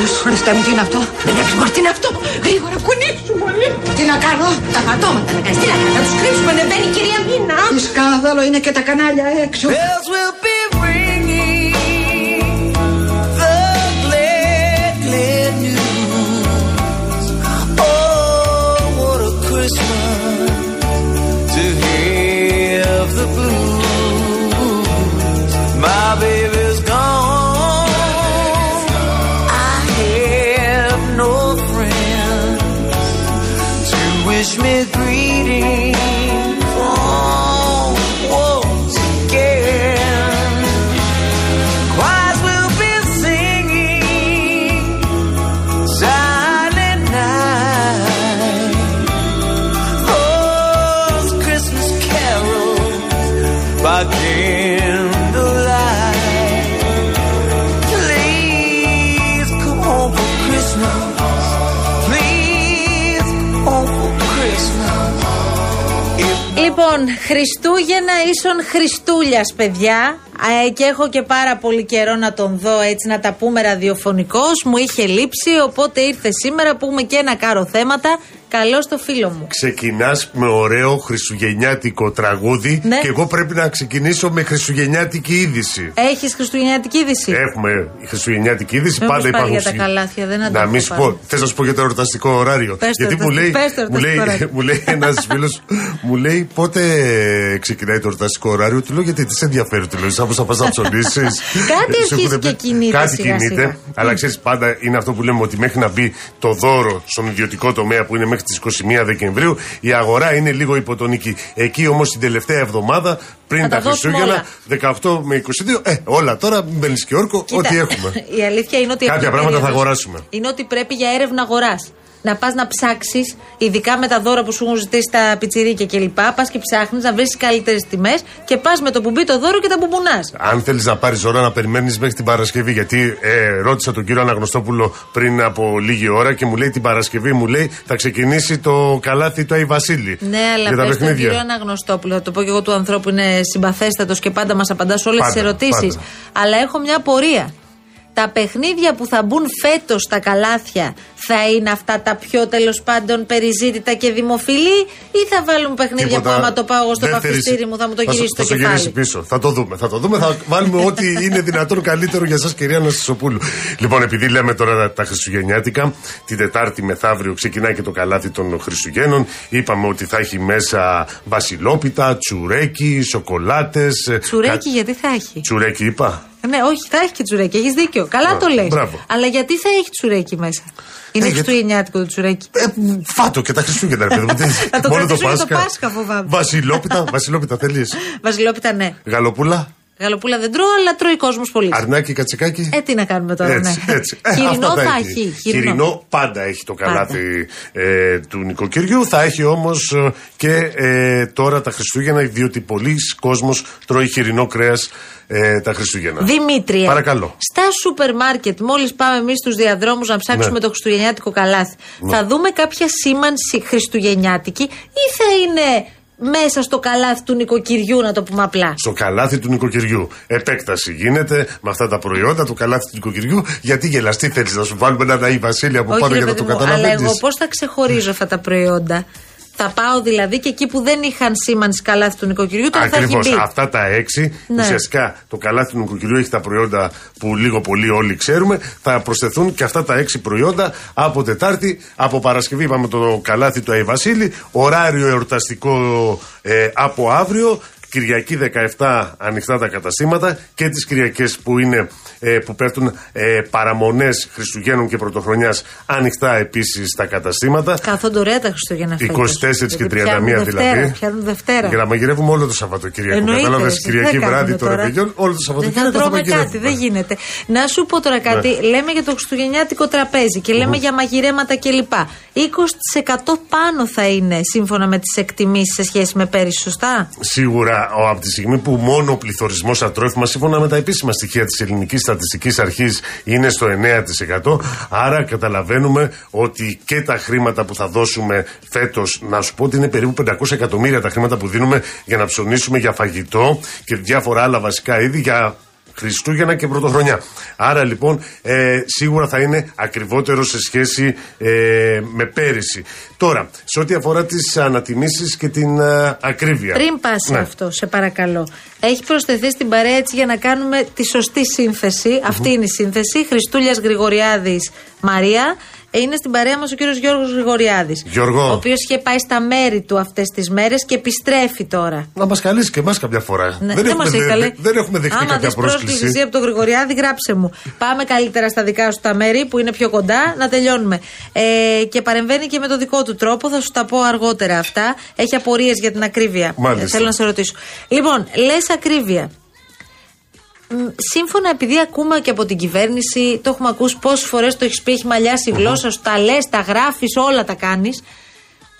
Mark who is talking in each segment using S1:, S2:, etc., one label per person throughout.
S1: Ιησούς, Χριστέ μου, τι είναι αυτό; Δεν βλέπεις μας, τι είναι αυτό; Γρήγορα, κουνήσου μόλι. Τι να κάνω, τα πατώματα να κάνεις, τι να κάνεις, να τους κρύψουμε, ανεβαίνει η κυρία Μίνα. Τι σκάνδαλο είναι και τα κανάλια έξω.
S2: Christmas
S3: with Χριστούγεννα ίσον Χριστούλιας, παιδιά. Ε, και έχω και πάρα πολύ καιρό να τον δω έτσι να τα πούμε ραδιοφωνικώς. Μου είχε λείψει, οπότε ήρθε σήμερα που έχουμε και ένα κάρο θέματα. Καλό στο φίλο μου.
S4: Ξεκινάς με ωραίο χριστουγεννιάτικο τραγούδι
S3: Ναι.
S4: και εγώ πρέπει να ξεκινήσω με χριστουγεννιάτικη είδηση.
S3: Έχεις Χριστουγεννιάτικη είδηση;
S4: Έχουμε η χριστουγεννιάτικη είδηση,
S3: Μήπως
S4: πάντα
S3: πάλι
S4: υπάρχουν.
S3: για τα
S4: συ-
S3: καλάθια, δεν
S4: Να
S3: αντέχω
S4: μην σου
S3: πάλι.
S4: πω, θες να σου πω για το εορταστικό ωράριο.
S3: Πες το
S4: Γιατί μου
S3: εορταστικό-
S4: λέει,
S3: πες το
S4: μου λέει,
S3: εορταστικό ωράριο.
S4: μου λέει ένας φίλος, μου λέει πότε ξεκινάει το εορταστικό ωράριο; Του λέω γιατί τι σε ενδιαφέρει, του λέω. Σαν θα πας να ψωνίσεις.
S3: Κάτι αρχίζει και κινείται
S4: Κάτι
S3: σιγά
S4: κινείται.
S3: σιγά.
S4: Αλλά ξέρεις, πάντα είναι αυτό που λέμε ότι μέχρι να μπει το δώρο στον ιδιωτικό τομέα που είναι μέχρι τις 21 Δεκεμβρίου, η αγορά είναι λίγο υποτονική. Εκεί όμως την τελευταία εβδομάδα πριν
S3: Θα
S4: τα
S3: τα δώσουμε
S4: Χριστούγεννα, 18 με 22, ε, όλα τώρα, μπαίνεις και όρκο,
S3: Κοίτα,
S4: ό,τι έχουμε.
S3: Η αλήθεια είναι ότι.
S4: Κάποια
S3: αυτή η
S4: πράγματα θα
S3: περίοδος
S4: αγοράσουμε.
S3: Είναι ότι πρέπει για έρευνα αγοράς. Να πας να ψάξεις, ειδικά με τα δώρα που σου έχουν ζητήσει τα πιτσιρίκια κλπ. Πας και ψάχνεις να βρεις τι καλύτερες τιμές και πας με το που μπει το δώρο και τα μπουμπουνάς.
S4: Αν θέλεις να πάρεις ώρα να περιμένεις μέχρι την Παρασκευή, γιατί ε, ρώτησα τον κύριο Αναγνωστόπουλο πριν από λίγη ώρα και μου λέει την Παρασκευή μου λέει θα ξεκινήσει το καλάθι του Αϊ Βασίλη.
S3: Ναι, αλλά
S4: για τα
S3: πες τον
S4: παιχνίδια.
S3: κύριο Αναγνωστόπουλο, θα το πω και εγώ του ανθρώπου είναι συμπαθέστατος και πάντα μας απαντάς σε όλες τις
S4: Πάντα,
S3: ερωτήσεις.
S4: πάντα.
S3: Αλλά έχω μια απορία. Τα παιχνίδια που θα μπουν φέτος στα καλάθια θα είναι αυτά τα πιο τέλος πάντων περιζήτητα και δημοφιλή ή θα βάλουν παιχνίδια
S4: Τίποτα.
S3: που άμα το πάω εγώ στο
S4: Δεν
S3: παφιστήρι
S4: θέλεις-
S3: μου θα μου το
S4: θα σου-
S3: γυρίσει
S4: θα
S3: το
S4: σου
S3: κεφάλι.
S4: γυρίσει πίσω. Θα το δούμε. Θα το δούμε. Θα βάλουμε ό,τι είναι δυνατόν καλύτερο για εσά, κυρία Αναστασοπούλου. Λοιπόν, επειδή λέμε τώρα τα, τα Χριστουγεννιάτικα, την Τετάρτη μεθαύριο ξεκινάει και το καλάθι των Χριστουγέννων. Είπαμε ότι θα έχει μέσα βασιλόπιτα, τσουρέκι, σοκολάτες.
S3: Τσουρέκι γιατί θα έχει;
S4: Τσουρέκι είπα.
S3: Ναι, όχι, θα έχει και τσουρέκι, έχεις δίκιο. Καλά
S4: Μπράβο,
S3: το λες.
S4: μπράβο.
S3: Αλλά γιατί θα έχει τσουρέκι μέσα; Είναι
S4: Ε, γιατί-
S3: χριστουγεννιάτικο το τσουρέκι;
S4: Ε, φάτο και τα Χριστούγεννα, ρε παιδί μου. Τι-
S3: Θα το
S4: Μόνο το
S3: κρατήσω για το
S4: Πάσχα.
S3: Πάσχα, φοβάμαι.
S4: Βασιλόπιτα, βασιλόπιτα θέλεις.
S3: Βασιλόπιτα ναι.
S4: Γαλοπούλα,
S3: Γαλοπούλα δεν τρώω, αλλά τρώει κόσμος πολύ.
S4: αρνάκι, κατσικάκι.
S3: Ε, τι να κάνουμε τώρα,
S4: Έτσι,
S3: ναι.
S4: έτσι. Ε,
S3: Χοιρινό
S4: αυτά
S3: θα έχει.
S4: Χοιρινό πάντα έχει το καλάθι ε, του νοικοκυριού. Θα έχει όμως και ε, τώρα τα Χριστούγεννα, διότι πολλοί κόσμος τρώει χοιρινό κρέας ε, τα Χριστούγεννα.
S3: Δημήτρια.
S4: Παρακαλώ.
S3: Στα σούπερ μάρκετ, μόλις πάμε εμείς στους διαδρόμους να ψάξουμε
S4: Ναι.
S3: το χριστουγεννιάτικο καλάθι, θα δούμε κάποια σήμανση χριστουγεννιάτικη ή θα είναι μέσα στο καλάθι του νοικοκυριού, να το πούμε απλά.
S4: Στο καλάθι του νοικοκυριού. Επέκταση γίνεται με αυτά τα προϊόντα, το καλάθι του νοικοκυριού. Γιατί γελαστή θέλεις να σου βάλουμε ένα Ναή Βασίλη από
S3: Όχι,
S4: πάνω
S3: ρε
S4: για να
S3: παιδί
S4: το
S3: μου, αλλά
S4: καταλαβαίνει.
S3: εγώ πώς θα ξεχωρίζω αυτά τα προϊόντα; Θα πάω δηλαδή και εκεί που δεν είχαν σήμανση καλάθι του νοικοκυριού, τώρα θα έχει
S4: Ακριβώς.
S3: μπει.
S4: Αυτά τα έξι,
S3: Ναι.
S4: ουσιαστικά το καλάθι του νοικοκυριού έχει τα προϊόντα που λίγο πολύ όλοι ξέρουμε. Θα προσθεθούν και αυτά τα έξι προϊόντα από Τετάρτη, από Παρασκευή είπαμε το καλάθι του Αϊ Βασίλη, ωράριο εορταστικό ε, από αύριο. Κυριακή 17 ανοιχτά τα καταστήματα και τις Κυριακές που, είναι, ε, που πέφτουν ε, παραμονές Χριστουγέννων και Πρωτοχρονιάς ανοιχτά επίσης τα καταστήματα.
S3: Καθόνται ωραία τα Χριστούγεννα
S4: 24
S3: φέτος.
S4: και 31
S3: Γιατί πιάνουν
S4: δηλαδή.
S3: Δευτέρα, πιάνουν Δευτέρα.
S4: Για να μαγειρεύουμε όλο το Σαββατοκύριακο.
S3: Εννοείται,
S4: Κατάλαβες
S3: εσύ, τι
S4: Κυριακή
S3: θα
S4: βράδυ
S3: κάνουμε
S4: των
S3: τώρα;
S4: ρεβεγιών, όλο το
S3: Δεν
S4: Σαββατοκύριακο
S3: θα
S4: θα
S3: τρώμε
S4: μαγειρεύουμε.
S3: κάτι, δεν γίνεται. Να σου πω τώρα κάτι. Λέμε για το χριστουγεννιάτικο τραπέζι και λέμε για μαγειρέματα κλπ. 20% πάνω θα είναι σύμφωνα με τις εκτιμήσεις σε σχέση με πέρυσι, σωστά;
S4: Σίγουρα ο, από τη στιγμή που μόνο ο πληθωρισμός ατρόφιμα, σύμφωνα με τα επίσημα στοιχεία της Ελληνικής Στατιστικής Αρχής, είναι στο 9%. Άρα καταλαβαίνουμε ότι και τα χρήματα που θα δώσουμε φέτος, να σου πω ότι είναι περίπου 500 εκατομμύρια τα χρήματα που δίνουμε για να ψωνίσουμε για φαγητό και διάφορα άλλα βασικά είδη για Χριστούγεννα και Πρωτοχρονιά. Άρα λοιπόν ε, σίγουρα θα είναι ακριβότερο σε σχέση ε, με πέρυσι. Τώρα, σε ό,τι αφορά τις ανατιμήσεις και την ε, ακρίβεια.
S3: Πριν πας σε
S4: Ναι.
S3: αυτό, σε παρακαλώ. Έχει προσθεθεί στην παρέα έτσι για να κάνουμε τη σωστή σύνθεση. Αυτή είναι η σύνθεση. Χριστούλιας Γρηγοριάδης Μαρία. Ε, Είναι στην παρέα μας ο κύριος Γιώργος Γρηγοριάδης.
S4: Γιώργο.
S3: Ο οποίος είχε πάει στα μέρη του αυτές τις μέρες και επιστρέφει τώρα.
S4: Να μας καλέσει και εμάς κάποια φορά.
S3: Ναι,
S4: δεν, έχουμε,
S3: μας έχει
S4: δε-
S3: καλέ-
S4: δεν έχουμε δεχτεί
S3: Άμα
S4: κάποια
S3: δεις πρόσκληση
S4: πρόσκληση.
S3: εσύ από τον Γρηγοριάδη, γράψε μου. Πάμε καλύτερα στα δικά σου τα μέρη που είναι πιο κοντά, να τελειώνουμε. Ε, και παρεμβαίνει και με το δικό του τρόπο, θα σου τα πω αργότερα αυτά. Έχει απορίες για την ακρίβεια.
S4: Μάλιστα.
S3: Ε, θέλω να σε ρωτήσω. Λοιπόν, λες ακρίβεια. Μ, Σύμφωνα, επειδή ακούμε και από την κυβέρνηση, το έχουμε ακούσει πόσες φορές το έχεις πει, έχει μαλλιάσει η γλώσσα σου, τα λες, τα γράφεις, όλα τα κάνεις.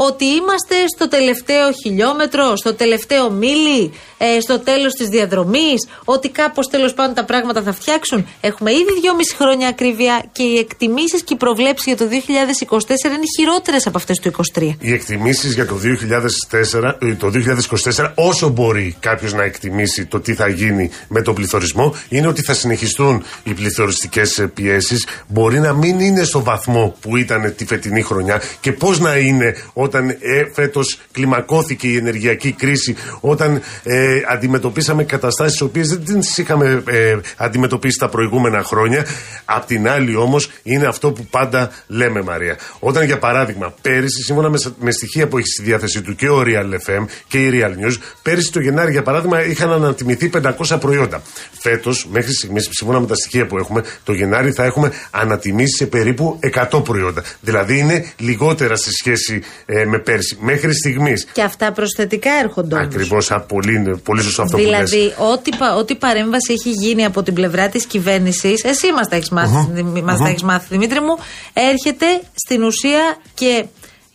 S3: Ότι είμαστε στο τελευταίο χιλιόμετρο, στο τελευταίο μίλι, ε, στο τέλος της διαδρομής, ότι κάπως τέλος πάντων τα πράγματα θα φτιάξουν. Έχουμε ήδη δυόμιση χρόνια ακρίβεια και οι εκτιμήσεις και οι προβλέψεις για το 2024 είναι χειρότερες από αυτές του 2023.
S4: Οι εκτιμήσεις για το 2004, ε, το 2024, όσο μπορεί κάποιος να εκτιμήσει το τι θα γίνει με τον πληθωρισμό, είναι ότι θα συνεχιστούν οι πληθωριστικές πιέσεις. Μπορεί να μην είναι στο βαθμό που ήταν τη φετινή χρονιά και πώς να είναι όταν ε, φέτος κλιμακώθηκε η ενεργειακή κρίση, όταν ε, αντιμετωπίσαμε καταστάσεις τις οποίες δεν τις είχαμε ε, αντιμετωπίσει τα προηγούμενα χρόνια. Απ' την άλλη όμως είναι αυτό που πάντα λέμε, Μαρία. Όταν για παράδειγμα πέρυσι, σύμφωνα με, σ- με στοιχεία που έχει στη διάθεση του και ο Real FM και η Real News, πέρυσι το Γενάρη για παράδειγμα είχαν ανατιμηθεί 500 προϊόντα. Φέτος, μέχρι στιγμής, σύμφωνα με τα στοιχεία που έχουμε, το Γενάρη θα έχουμε ανατιμήσει σε περίπου 100 προϊόντα. Δηλαδή είναι λιγότερα σε σχέση ε, με πέρυσι. Μέχρι στιγμής.
S3: Και αυτά προσθετικά έρχονται όμως.
S4: Ακριβώς, πολύ, πολύ σωστό αυτό που λες.
S3: Δηλαδή, ό,τι, πα- ό,τι παρέμβαση έχει γίνει από την πλευρά της κυβέρνησης, εσύ μας τα έχεις μάθει, Δημη- μας τα έχεις μάθει, Δημήτρη μου, έρχεται στην ουσία και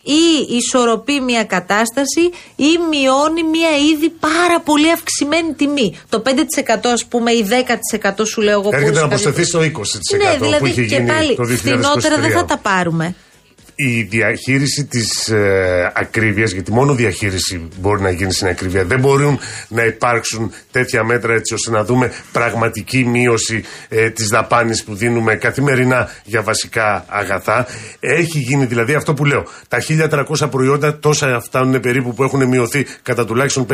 S3: ή ισορροπεί μια κατάσταση ή μειώνει μια ήδη πάρα πολύ αυξημένη τιμή. Το 5% ας πούμε ή 10% σου λέω εγώ που
S4: Έρχεται
S3: είσαι
S4: να
S3: κάποιο-
S4: προσθεθεί στο 20%
S3: Ναι,
S4: που
S3: δηλαδή
S4: είχε
S3: και
S4: γίνει
S3: πάλι
S4: το 2023.
S3: φθηνότερα δεν θα τα πάρουμε.
S4: Η διαχείριση της ε, ακρίβειας, γιατί μόνο διαχείριση μπορεί να γίνει στην ακρίβεια, δεν μπορούν να υπάρξουν τέτοια μέτρα έτσι ώστε να δούμε πραγματική μείωση ε, της δαπάνης που δίνουμε καθημερινά για βασικά αγαθά. Έχει γίνει δηλαδή αυτό που λέω. Τα 1300 προϊόντα τόσα φτάνουν περίπου που έχουν μειωθεί κατά τουλάχιστον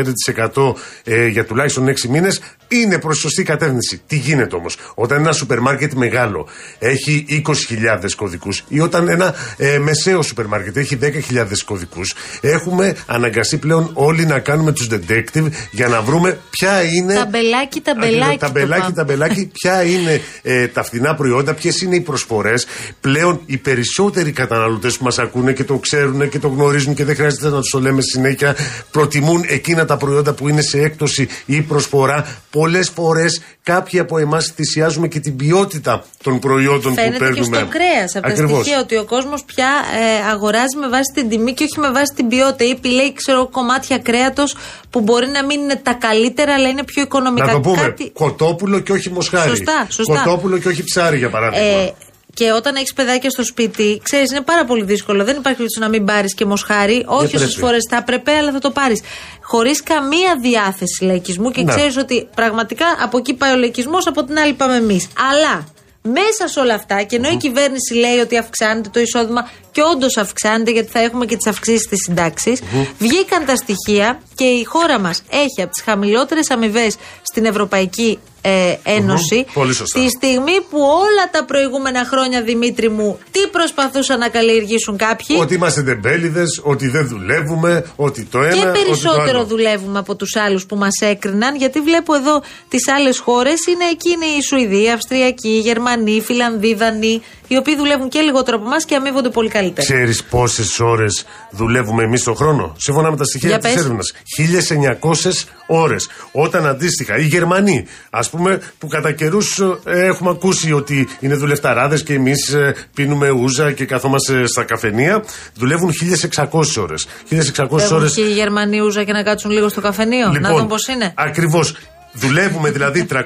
S4: 5% ε, για τουλάχιστον 6 μήνες είναι προς σωστή κατεύθυνση. Τι γίνεται όμως; Όταν ένα σούπερ μάρκετ μεγάλο έχει 20.000 κωδικούς ή όταν ένα ε, μεσαίο σούπερ μάρκετ έχει 10.000 κωδικούς έχουμε αναγκαστεί πλέον όλοι να κάνουμε τους ντετέκτιβ για να βρούμε ποια είναι
S3: Ταμπελάκι, ταμπελάκι
S4: Ακριβώς,
S3: το
S4: ταμπελάκι,
S3: πάμε.
S4: ταμπελάκι, ποια είναι ε, τα φθηνά προϊόντα, ποιες είναι οι προσφορές. Πλέον οι περισσότεροι καταναλωτές που μας ακούνε και το ξέρουν και το γνωρίζουν και δεν χρειάζεται να τους το λέμε συνέχεια, προτιμούν εκείνα τα προϊόντα που είναι σε έκπτωση ή προσφορά. Πολλές φορές κάποιοι από εμάς θυσιάζουμε και την ποιότητα των προϊόντων που
S3: Φαίνεται
S4: παίρνουμε.
S3: και στο κρέας από τα
S4: Ακριβώς.
S3: στοιχεία ότι ο κόσμος πια ε, αγοράζει με βάση την τιμή και όχι με βάση την ποιότητα. Ή επιλέγει, ξέρω, κομμάτια κρέατος που μπορεί να μην είναι τα καλύτερα, αλλά είναι πιο οικονομικά.
S4: Να το πούμε,
S3: Κάτι-
S4: κοτόπουλο και όχι μοσχάρι.
S3: Σωστά, σωστά.
S4: Κοτόπουλο και όχι ψάρι, για παράδειγμα.
S3: Ε, και όταν έχεις παιδάκια στο σπίτι, ξέρεις, είναι πάρα πολύ δύσκολο. Δεν υπάρχει περίπτωση να μην πάρεις και μοσχάρι. Όχι όσες
S4: πρέπει.
S3: φορές θα έπρεπε, αλλά θα το πάρεις. Χωρίς καμία διάθεση λαϊκισμού και
S4: Ναι.
S3: ξέρεις ότι πραγματικά από εκεί πάει ο λαϊκισμός, από την άλλη πάμε εμείς. Αλλά μέσα σε όλα αυτά, και ενώ η κυβέρνηση λέει ότι αυξάνεται το εισόδημα, και όντως αυξάνεται, γιατί θα έχουμε και τις αυξήσεις στι συντάξει, βγήκαν τα στοιχεία και η χώρα μας έχει από τις χαμηλότερες αμοιβές στην Ευρωπαϊκή ε, Ένωση.
S4: Πολύ σωστά.
S3: Τη στιγμή που όλα τα προηγούμενα χρόνια, Δημήτρη μου, τι προσπαθούσαν να καλλιεργήσουν κάποιοι;
S4: Ότι είμαστε τεμπέληδες, ότι δεν δουλεύουμε, ότι το ένα.
S3: και
S4: ότι το
S3: περισσότερο
S4: άλλο.
S3: δουλεύουμε από τους άλλους που μας έκριναν, γιατί βλέπω εδώ τις άλλες χώρες είναι εκείνοι η Σουηδοί, οι Αυστριακοί, οι Γερμανοί, οι Φιλανδοί, οι Δανείοι, οι οποίοι δουλεύουν και λιγότερο από εμάς και αμείβονται πολύ καλύτερα.
S4: Ξέρεις πόσες ώρες δουλεύουμε εμείς το χρόνο, σύμφωνα με τα στοιχεία
S3: Για
S4: της
S3: πες.
S4: έρευνας. 1900 ώρες. Όταν αντίστοιχα οι Γερμανοί, ας πούμε, που κατά καιρούς έχουμε ακούσει ότι είναι δουλευταράδες και εμείς πίνουμε ούζα και καθόμαστε στα καφενεία, δουλεύουν 1600 ώρες. 1600
S3: Έχουν
S4: ώρε.
S3: και οι Γερμανοί ούζα και να κάτσουν λίγο στο καφενείο. να δουν πώς είναι.
S4: Ακριβώς. Δουλεύουμε δηλαδή 300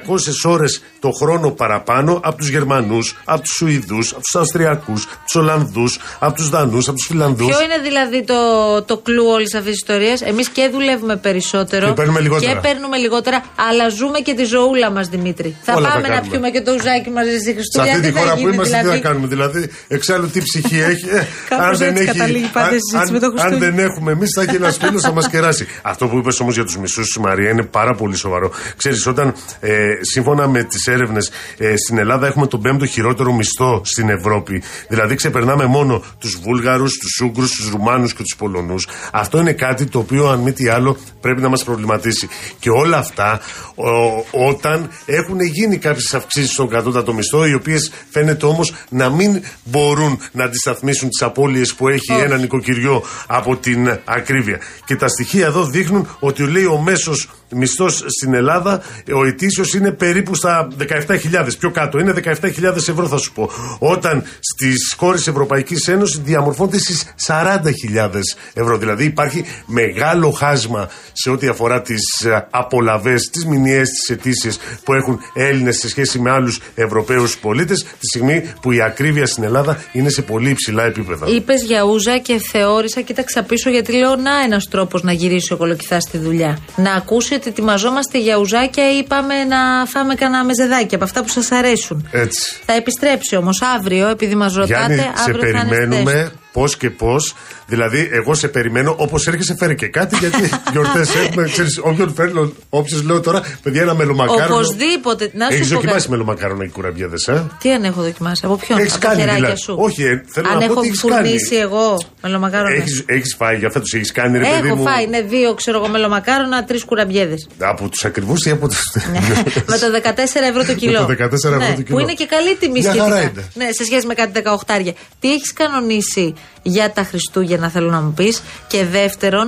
S4: ώρες το χρόνο παραπάνω από τους Γερμανούς, από τους Σουηδούς, από τους Αυστριακούς, από τους Ολλανδούς, από τους Δανούς, από τους Φιλανδούς.
S3: Ποιο είναι δηλαδή το, το κλου όλης αυτής της ιστορίας; Εμείς και δουλεύουμε περισσότερο
S4: Και παίρνουμε λιγότερα.
S3: και παίρνουμε λιγότερα, αλλά ζούμε και τη ζωούλα μας, Δημήτρη. Θα
S4: Όλα θα
S3: πάμε να
S4: κάνουμε.
S3: πιούμε και το ουζάκι μαζί στη
S4: Σε
S3: Χριστούγεννα.
S4: αυτή τη
S3: τι θα
S4: χώρα που
S3: γίνει,
S4: είμαστε, τι
S3: δηλαδή;
S4: θα κάνουμε. Δηλαδή, εξάλλου τι ψυχή έχει. ε,
S3: Κάπως έτσι καταλήγει πάντα η συζήτηση
S4: αν,
S3: με το
S4: αν
S3: Χριστούγεννα.
S4: δεν έχουμε εμείς, θα έχει ένας φίλος να μας κεράσει. Αυτό που είπες όμως για τους μισθού, Μαρία, είναι πάρα πολύ σοβαρό. Ξέρεις, όταν ε, σύμφωνα με τις έρευνες ε, στην Ελλάδα έχουμε τον πέμπτο χειρότερο μισθό στην Ευρώπη. Δηλαδή, ξεπερνάμε μόνο τους Βούλγαρους, τους Ούγκρου, τους Ρουμάνους και τους Πολωνούς. Αυτό είναι κάτι το οποίο, αν μη τι άλλο, πρέπει να μας προβληματίσει. Και όλα αυτά ο- όταν έχουν γίνει κάποιες αυξήσεις στον κατώτατο μισθό, οι οποίες φαίνεται όμως να μην μπορούν να αντισταθμίσουν τις απώλειες που έχει ένα νοικοκυριό από την ακρίβεια. Και τα στοιχεία εδώ δείχνουν ότι λέει ο μέσος μισθός στην Ελλάδα, ο ετήσιο είναι περίπου στα 17.000. Πιο κάτω είναι 17.000 ευρώ, θα σου πω. Όταν στις χώρες Ευρωπαϊκής Ένωσης διαμορφώνεται στις 40.000 ευρώ. Δηλαδή υπάρχει μεγάλο χάσμα σε ό,τι αφορά τις απολαυέ, τις μηνιαίες, τις αιτήσεις που έχουν Έλληνες σε σχέση με άλλους Ευρωπαίους πολίτες, τη στιγμή που η ακρίβεια στην Ελλάδα είναι σε πολύ υψηλά επίπεδα.
S3: Είπες για ούζα και θεώρησα, κοίταξα πίσω γιατί λέω να ένας τρόπος να γυρίσει ο κολοκυθάς στη δουλειά. Να ακούσει ότι ετοιμαζόμαστε για ουζάκια ή πάμε να φάμε κανένα μεζεδάκι από αυτά που σας αρέσουν.
S4: Έτσι.
S3: Θα επιστρέψει όμως αύριο, επειδή μας ρωτάτε,
S4: Γιάννη, σε
S3: αύριο θα είναι
S4: περιμένουμε
S3: τεστ.
S4: Πώς και πώς. Δηλαδή, εγώ σε περιμένω όπως έρχεσαι, φέρει και κάτι, γιατί γιορτές έχουμε. Ξέρεις, όποιον φέρνω, όποιο λέω τώρα, παιδιά, ένα μελομακάρονο.
S3: Οπωσδήποτε. Να
S4: Έχεις
S3: σου πω
S4: δοκιμάσει
S3: κάτι.
S4: μελομακάρονα οι κουραμπιέδε, ε;
S3: Τι αν έχω δοκιμάσει, από ποιον,
S4: Έχεις
S3: από τα
S4: κάνει,
S3: χεράκια
S4: δηλαδή.
S3: σου;
S4: Όχι, ε, θέλω
S3: αν
S4: να πω
S3: έχω
S4: τι έχεις
S3: φουρνίσει
S4: κάνει.
S3: εγώ μελομακάρονα.
S4: Έχεις, έχεις φάει για φέτος, έχεις κάνει ρε παιδί
S3: Έχω
S4: μου;
S3: φάει, είναι δύο ξέρω εγώ μελομακάρονα, τρεις κουραμπιέδες.
S4: Από τους ακριβούς ή από τους...
S3: με το 14 ευρώ το κιλό.
S4: το 14 ευρώ
S3: ναι,
S4: το κιλό.
S3: Που είναι και καλή τιμή
S4: Μια χαρά
S3: σχετικά.
S4: είναι.
S3: Ναι, σε σχέση με κάτι 18. Τι έχεις κανονίσει για τα Χριστούγεννα, θέλω να μου πεις. Και δευτερον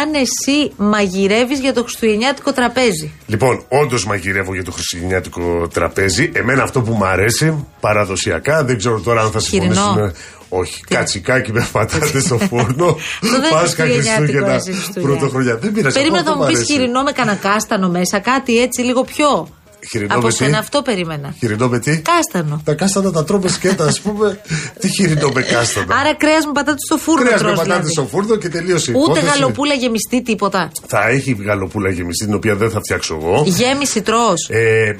S3: αν εσύ μαγειρεύεις για το Χριστουγεννιάτικο τραπέζι.
S4: Λοιπόν, όντως μαγειρεύω για το χριστουγεννιάτικο τραπέζι. Εμένα αυτό που μου αρέσει παραδοσιακά, δεν ξέρω τώρα αν θα
S3: Χοιρινό.
S4: συμφωνήσουμε. Όχι, κατσικάκι με πατάτες στο φούρνο.
S3: Αυτό δεν είναι
S4: Πάσχα,
S3: Χριστουγεννιάτικο,
S4: Χριστούγεννα,
S3: εσύ, Χριστούγεννα.
S4: Πρωτοχρονιά. Δεν πειράζει.
S3: Περίμενα
S4: αυτό
S3: θα μου πεις
S4: αρέσει.
S3: χοιρινό με κανένα κάστανο μέσα, κάτι έτσι λίγο πιο.
S4: Χοιρινό
S3: Από
S4: με τι;
S3: σένα αυτό περίμενα.
S4: Χοιρινό με τι;
S3: Κάστανο.
S4: Τα κάστανα τα τρώμε σκέτα, ας πούμε. Τι χοιρινό με κάστανα.
S3: Άρα κρέας με πατάτε στο φούρνο.
S4: Κρέας με
S3: τρως,
S4: πατάτε
S3: δηλαδή.
S4: στο φούρνο και τελείωσε η
S3: Ούτε
S4: υπόθεση.
S3: γαλοπούλα γεμιστή, τίποτα.
S4: Θα έχει γαλοπούλα γεμιστή, την οποία δεν θα φτιάξω εγώ.
S3: Γέμιση τρώ.
S4: Ε,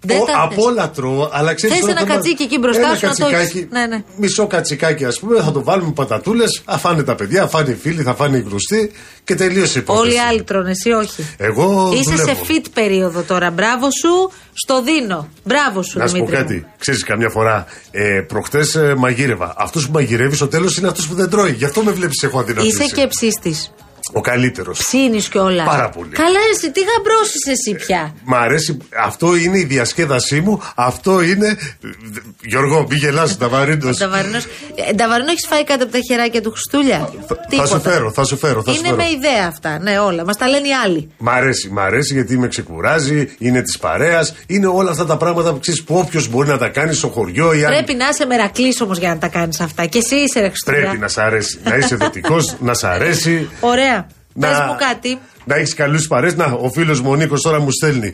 S3: Δεν
S4: ο-
S3: τα
S4: από
S3: θες.
S4: όλα τρώω, αλλά ξέρεις.
S3: Θες ένα κατσίκι εκεί μπροστά σου να το έχεις. Ναι, ναι.
S4: Μισό κατσικάκι, ας πούμε, θα το βάλουμε πατατούλες. Θα φάνε τα παιδιά, θα φάνε οι φίλοι, θα φάνε οι γνωστοί και τελείωσε η υπόθεση.
S3: Όλοι οι άλλοι τρώνε, εσύ όχι.
S4: Εγώ
S3: Είσαι
S4: δουλεύω.
S3: σε fit περίοδο τώρα. Μπράβο σου, στο δίνω. Μπράβο σου,
S4: Να σου πω
S3: Δημήτρη. μου.
S4: κάτι. Ξέρεις, καμιά φορά ε, προχτές ε, μαγείρευα. Αυτός που μαγειρεύει στο τέλος είναι αυτός που δεν τρώει. Γι' αυτό με βλέπεις, έχω αδυνατήσει.
S3: Είσαι και ψήστη.
S4: Ο καλύτερος.
S3: Ψήνεις κιόλας.
S4: Πάρα πολύ.
S3: Καλά, εσύ τι γαμπρός εσύ πια.
S4: Μ' αρέσει, αυτό είναι η διασκέδασή μου. Αυτό είναι. Γιώργο, μη γελάς, Ταβαρίνο.
S3: Νταβαρινό, Νταβαρινό έχεις φάει κάτι από τα χεράκια του Χριστούλια;
S4: Θα σου φέρω, θα σου φέρω. Θα σου
S3: Είναι
S4: φέρω.
S3: με ιδέα αυτά. Ναι, όλα. Μας τα λένε οι άλλοι.
S4: Μ' αρέσει, μ' αρέσει γιατί με ξεκουράζει, είναι της παρέας, είναι όλα αυτά τα πράγματα που ξέρεις που όποιος μπορεί να τα κάνει στο χωριό ή αν.
S3: Πρέπει να είσαι μερακλής όμως για να τα κάνεις αυτά. Και εσύ είσαι ρε Χριστούλια.
S4: Πρέπει να σ' αρέσει. να είσαι θετικό, να σ' αρέσει.
S3: Ωραία.
S4: Να-
S3: Πες μου κάτι.
S4: Να έχεις καλούς παρέ. Να, ο φίλος μου ο Νίκος τώρα μου στέλνει.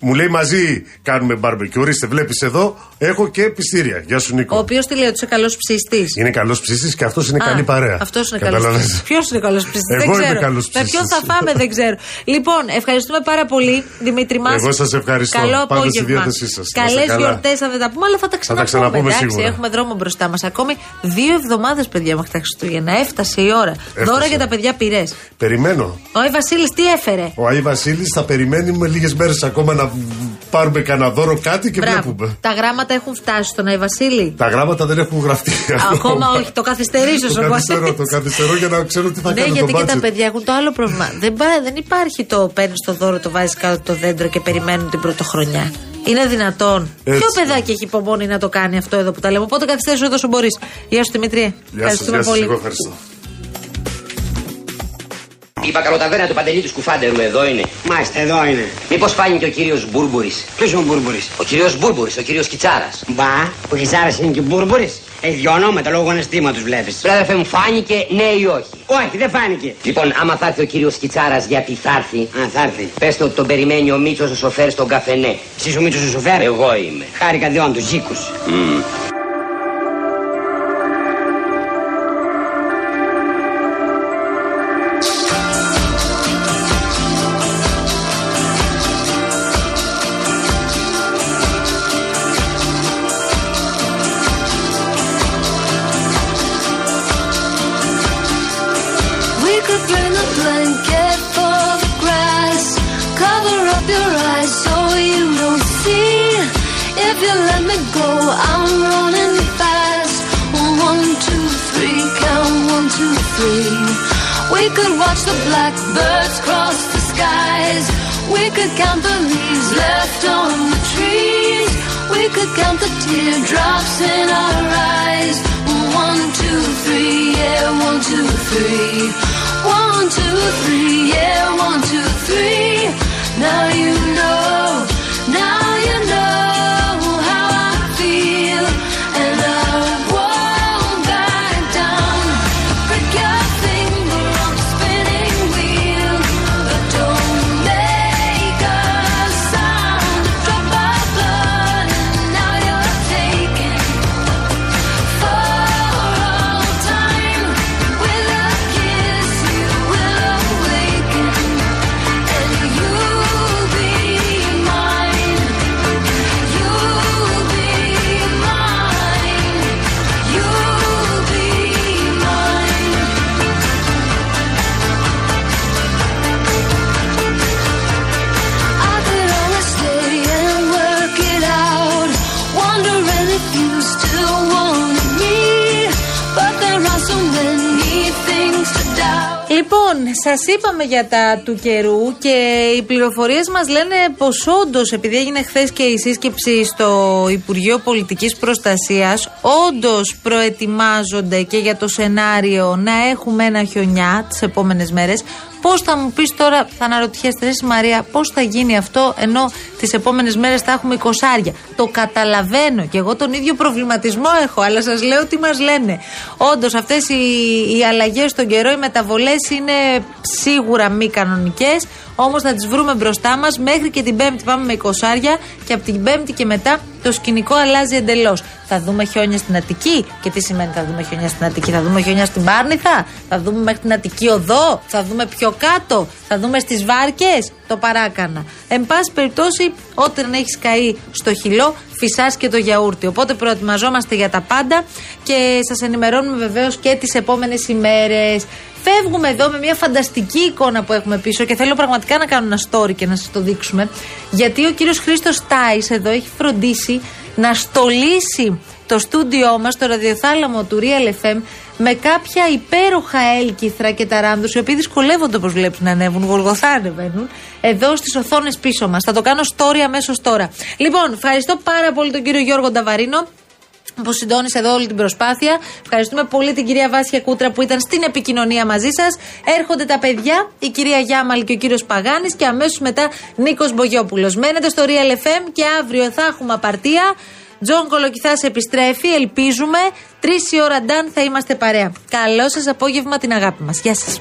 S4: Μου λέει μαζί κάνουμε μπαρμπεκιού. Ορίστε, βλέπεις εδώ, έχω και πιστήρια. Γεια σου, Νίκο.
S3: Ο οποίος τι λέει ότι είσαι καλός ψήστη.
S4: Είναι καλός ψήστη και αυτός είναι καλή παρέα.
S3: Αυτός είναι καλός
S4: Καταλαβαίνεις;
S3: ψήστη. Ποιος είναι καλός ψήστη.
S4: Εγώ
S3: δεν
S4: είμαι
S3: ξέρω.
S4: καλός
S3: Με ποιον
S4: ψήστης.
S3: θα φάμε, δεν ξέρω. Λοιπόν, ευχαριστούμε πάρα πολύ, Δημήτρη μας.
S4: Εγώ σας ευχαριστώ.
S3: Καλό
S4: Πάντα στη
S3: απόγευμα.
S4: διάθεσή σας. Να
S3: Καλές
S4: είστε καλά.
S3: γιορτές, αν δεν τα πούμε, αλλά θα τα ξαναπούμε.
S4: ξαναπούμε
S3: εντάξει,
S4: σίγουρα.
S3: έχουμε δρόμο μπροστά μας. Ακόμη δύο εβδομάδες, παιδιά, μέχρι τα Χριστούγεννα. Έφτασε η ώρα.
S4: Έφτασε.
S3: Δώρα για τα παιδιά πυρέ.
S4: Περιμένω.
S3: Ο Άι Βασίλης τι έφερε;
S4: Ο Άι Βασίλης θα περιμένουμε λίγες μέρες ακόμα να πάρουμε κανένα δώρο κάτι και
S3: Μπράβο.
S4: βλέπουμε.
S3: Τα γράμματα έχουν φτάσει στον Άι Βασίλη.
S4: Τα γράμματα δεν έχουν γραφτεί.
S3: Ακόμα όχι, το καθυστερήσω
S4: Το καθυστερώ, το καθυστερώ για να ξέρω τι θα
S3: Ναι,
S4: κάνω
S3: γιατί
S4: το
S3: και τα
S4: budget.
S3: παιδιά έχουν το άλλο πρόβλημα. Δεν, πά- δεν υπάρχει το παίρνεις το δώρο, το βάζεις κάτω το δέντρο και περιμένουν την πρωτοχρονιά. Είναι δυνατόν.
S4: Έτσι.
S3: Ποιο παιδάκι έχει υπομονή να το κάνει αυτό εδώ που τα λέμε; Οπότε καθυστέρησε εδώ όσο μπορείς. Γεια σου Δημητρία.
S4: Γεια σας,
S3: Ευχαριστούμε
S4: γεια σας,
S3: πολύ.
S4: εγώ ευχαριστώ.
S5: Η μπακαλοταβέρνα του Παντελή του Σκουφάντερου εδώ είναι.
S6: Μάλιστα, εδώ είναι.
S5: Μήπως φάνηκε ο κύριος Μπούρμπουρης;
S6: Ποιος είναι ο Μπούρμπουρης;
S5: Ο κύριος Μπούρμπουρης, ο κύριος Κιτσάρας.
S6: Μπα, ο Χιζάρα είναι και Μπούρμπουρης. Έχει δυο ονόματα λόγω αναστήματο βλέπεις.
S5: Πράδερφε μου φάνηκε ναι ή όχι;
S6: Όχι, δεν φάνηκε.
S5: Λοιπόν, άμα θα έρθει ο κύριος Κιτσάρας γιατί θα έρθει;
S6: Α, θα έρθει.
S5: Πες του ότι τον περιμένει ο Μίτσο ο σοφέρ στον καφενέ.
S6: Εσύ ο Μίτσο ο σοφέρ;
S5: Εγώ είμαι.
S6: Χάρηκα διόν του, Ζήκους.
S7: We two, three. We could watch the blackbirds cross the skies. We could count the leaves left on the trees. We could count the teardrops in our eyes. One, two, three, yeah, one, two, three. One, two, three, yeah, one, two, three. Now you know, now you know
S3: Λοιπόν, σας είπαμε για τα του καιρού και οι πληροφορίες μας λένε πως όντως, επειδή έγινε χθες και η σύσκεψη στο Υπουργείο Πολιτικής Προστασίας, όντως προετοιμάζονται και για το σενάριο να έχουμε ένα χιονιά τις επόμενες μέρες. Πώς θα μου πεις τώρα, θα αναρωτιέστε, εσύ Μαρία, πώς θα γίνει αυτό ενώ τις επόμενες μέρες θα έχουμε 20 Το καταλαβαίνω και εγώ τον ίδιο προβληματισμό έχω, αλλά σας λέω τι μας λένε. Όντως, αυτές οι, οι αλλαγές στον καιρό, οι μεταβολές είναι σίγουρα μη κανονικές. Όμως θα τις βρούμε μπροστά μας. Μέχρι και την Πέμπτη πάμε με 20 και από την Πέμπτη και μετά το σκηνικό αλλάζει εντελώς. Θα δούμε χιόνια στην Αττική. Και τι σημαίνει θα δούμε χιόνια στην Αττική, θα δούμε χιόνια στην Πάρνηθα, θα δούμε μέχρι την Αττική Οδό, θα δούμε πιο κάτω, θα δούμε στις βάρκες. Το παράκανα. Εν πάση περιπτώσει, όταν έχεις καεί στο χυλό, φυσάς και το γιαούρτι. Οπότε προετοιμαζόμαστε για τα πάντα και σας ενημερώνουμε βεβαίως και τις επόμενες ημέρες. Φεύγουμε εδώ με μια φανταστική εικόνα που έχουμε πίσω και θέλω πραγματικά να κάνω ένα story και να σας το δείξουμε. Γιατί ο κύριος Χρήστος Τάις εδώ έχει φροντίσει να στολίσει το στούντιό μας, το ραδιοθάλαμο του Real FM, με κάποια υπέροχα έλκυθρα και ταράνδους οι οποίοι δυσκολεύονται όπως βλέπεις να ανέβουν, γοργοθά ανεβαίνουν, εδώ στις οθόνες πίσω μας. Θα το κάνω story αμέσως τώρα. Λοιπόν, ευχαριστώ πάρα πολύ τον κύριο Γιώργο Νταβαρίνο που συντόνισε εδώ όλη την προσπάθεια. Ευχαριστούμε πολύ την κυρία Βάσια Κούτρα που ήταν στην επικοινωνία μαζί σας. Έρχονται τα παιδιά, η κυρία Γιάμαλ και ο κύριος Παγάνης και αμέσως μετά Νίκος Μπογιόπουλος. Μένετε στο Real FM και αύριο θα έχουμε απαρτία. Τζον Κολοκυθάς επιστρέφει, ελπίζουμε. Τρεις η ώρα ντάν θα είμαστε παρέα. Καλό σας απόγευμα την αγάπη μας. Γεια
S2: σας.